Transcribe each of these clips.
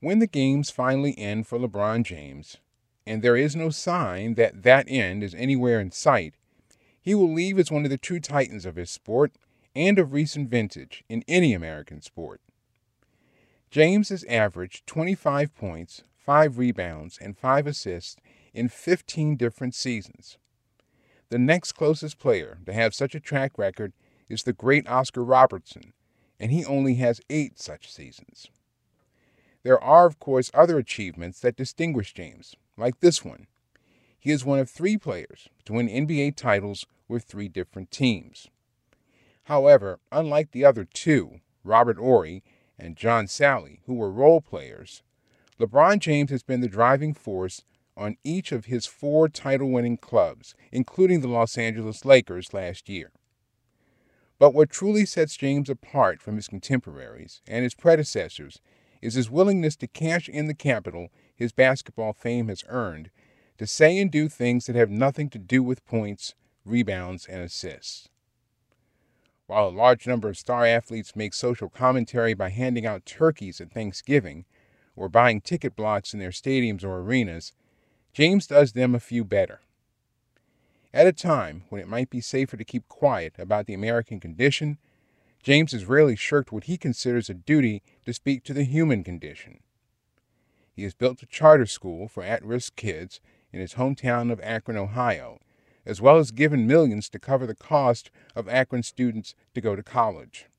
When the games finally end for LeBron James, and there is no sign that that end is anywhere in sight, he will leave as one of the true titans of his sport and of recent vintage in any American sport. James has averaged 25 points, 5 rebounds, and 5 assists in 15 different seasons. The next closest player to have such a track record is the great Oscar Robertson, and he only has 8 such seasons. There are, of course, other achievements that distinguish James, like this one. He is one of three players to win NBA titles with three different teams. However, unlike the other two, Robert Horry and John Salley, who were role players, LeBron James has been the driving force on each of his four title winning clubs, including the Los Angeles Lakers last year. But what truly sets James apart from his contemporaries and his predecessors is his willingness to cash in the capital his basketball fame has earned to say and do things that have nothing to do with points, rebounds, and assists. While a large number of star athletes make social commentary by handing out turkeys at Thanksgiving or buying ticket blocks in their stadiums or arenas, James does them a few better. At a time when it might be safer to keep quiet about the American condition, James has rarely shirked what he considers a duty to speak to the human condition. He has built a charter school for at risk kids in his hometown of Akron, Ohio, as well as given millions to cover the cost of Akron students to go to college.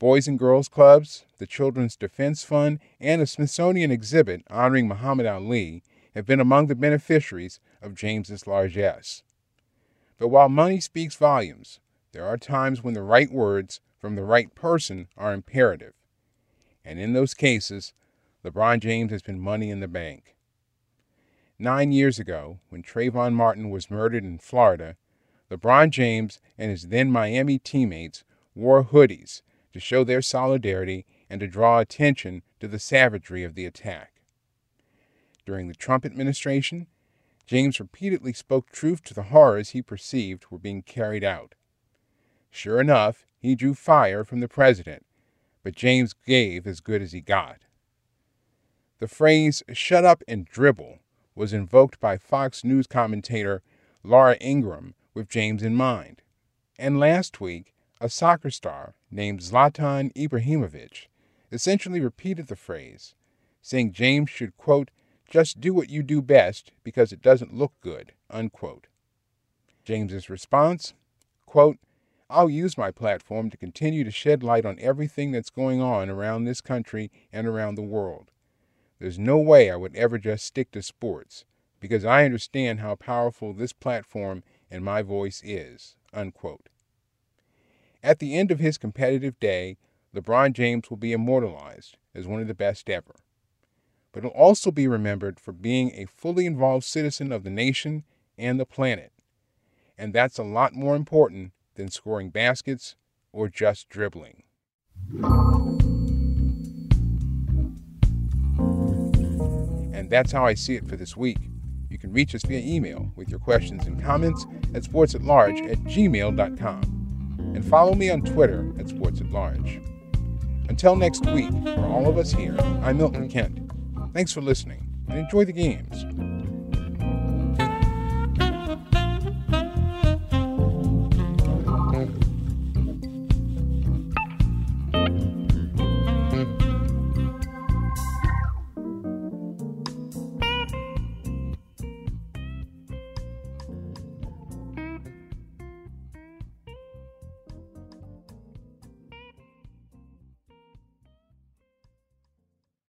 Boys and Girls Clubs, the Children's Defense Fund, and a Smithsonian exhibit honoring Muhammad Ali have been among the beneficiaries of James's largesse. But while money speaks volumes, there are times when the right words from the right person are imperative. And in those cases, LeBron James has been money in the bank. Nine years ago, when Trayvon Martin was murdered in Florida, LeBron James and his then Miami teammates wore hoodies to show their solidarity and to draw attention to the savagery of the attack. During the Trump administration, James repeatedly spoke truth to the horrors he perceived were being carried out. Sure enough, he drew fire from the president, but James gave as good as he got. The phrase, shut up and dribble, was invoked by Fox News commentator Laura Ingraham with James in mind. And last week, a soccer star named Zlatan Ibrahimovic essentially repeated the phrase, saying James should, quote, just do what you do best because it doesn't look good, unquote. James's response, quote, I'll use my platform to continue to shed light on everything that's going on around this country and around the world. There's no way I would ever just stick to sports because I understand how powerful this platform and my voice is. Unquote. At the end of his competitive day, LeBron James will be immortalized as one of the best ever. But he'll also be remembered for being a fully involved citizen of the nation and the planet. And that's a lot more important than scoring baskets or just dribbling. And that's how I see it for this week. You can reach us via email with your questions and comments at sportsatlarge at gmail.com. And follow me on Twitter at sportsatlarge. Until next week, for all of us here, I'm Milton Kent. Thanks for listening and enjoy the games.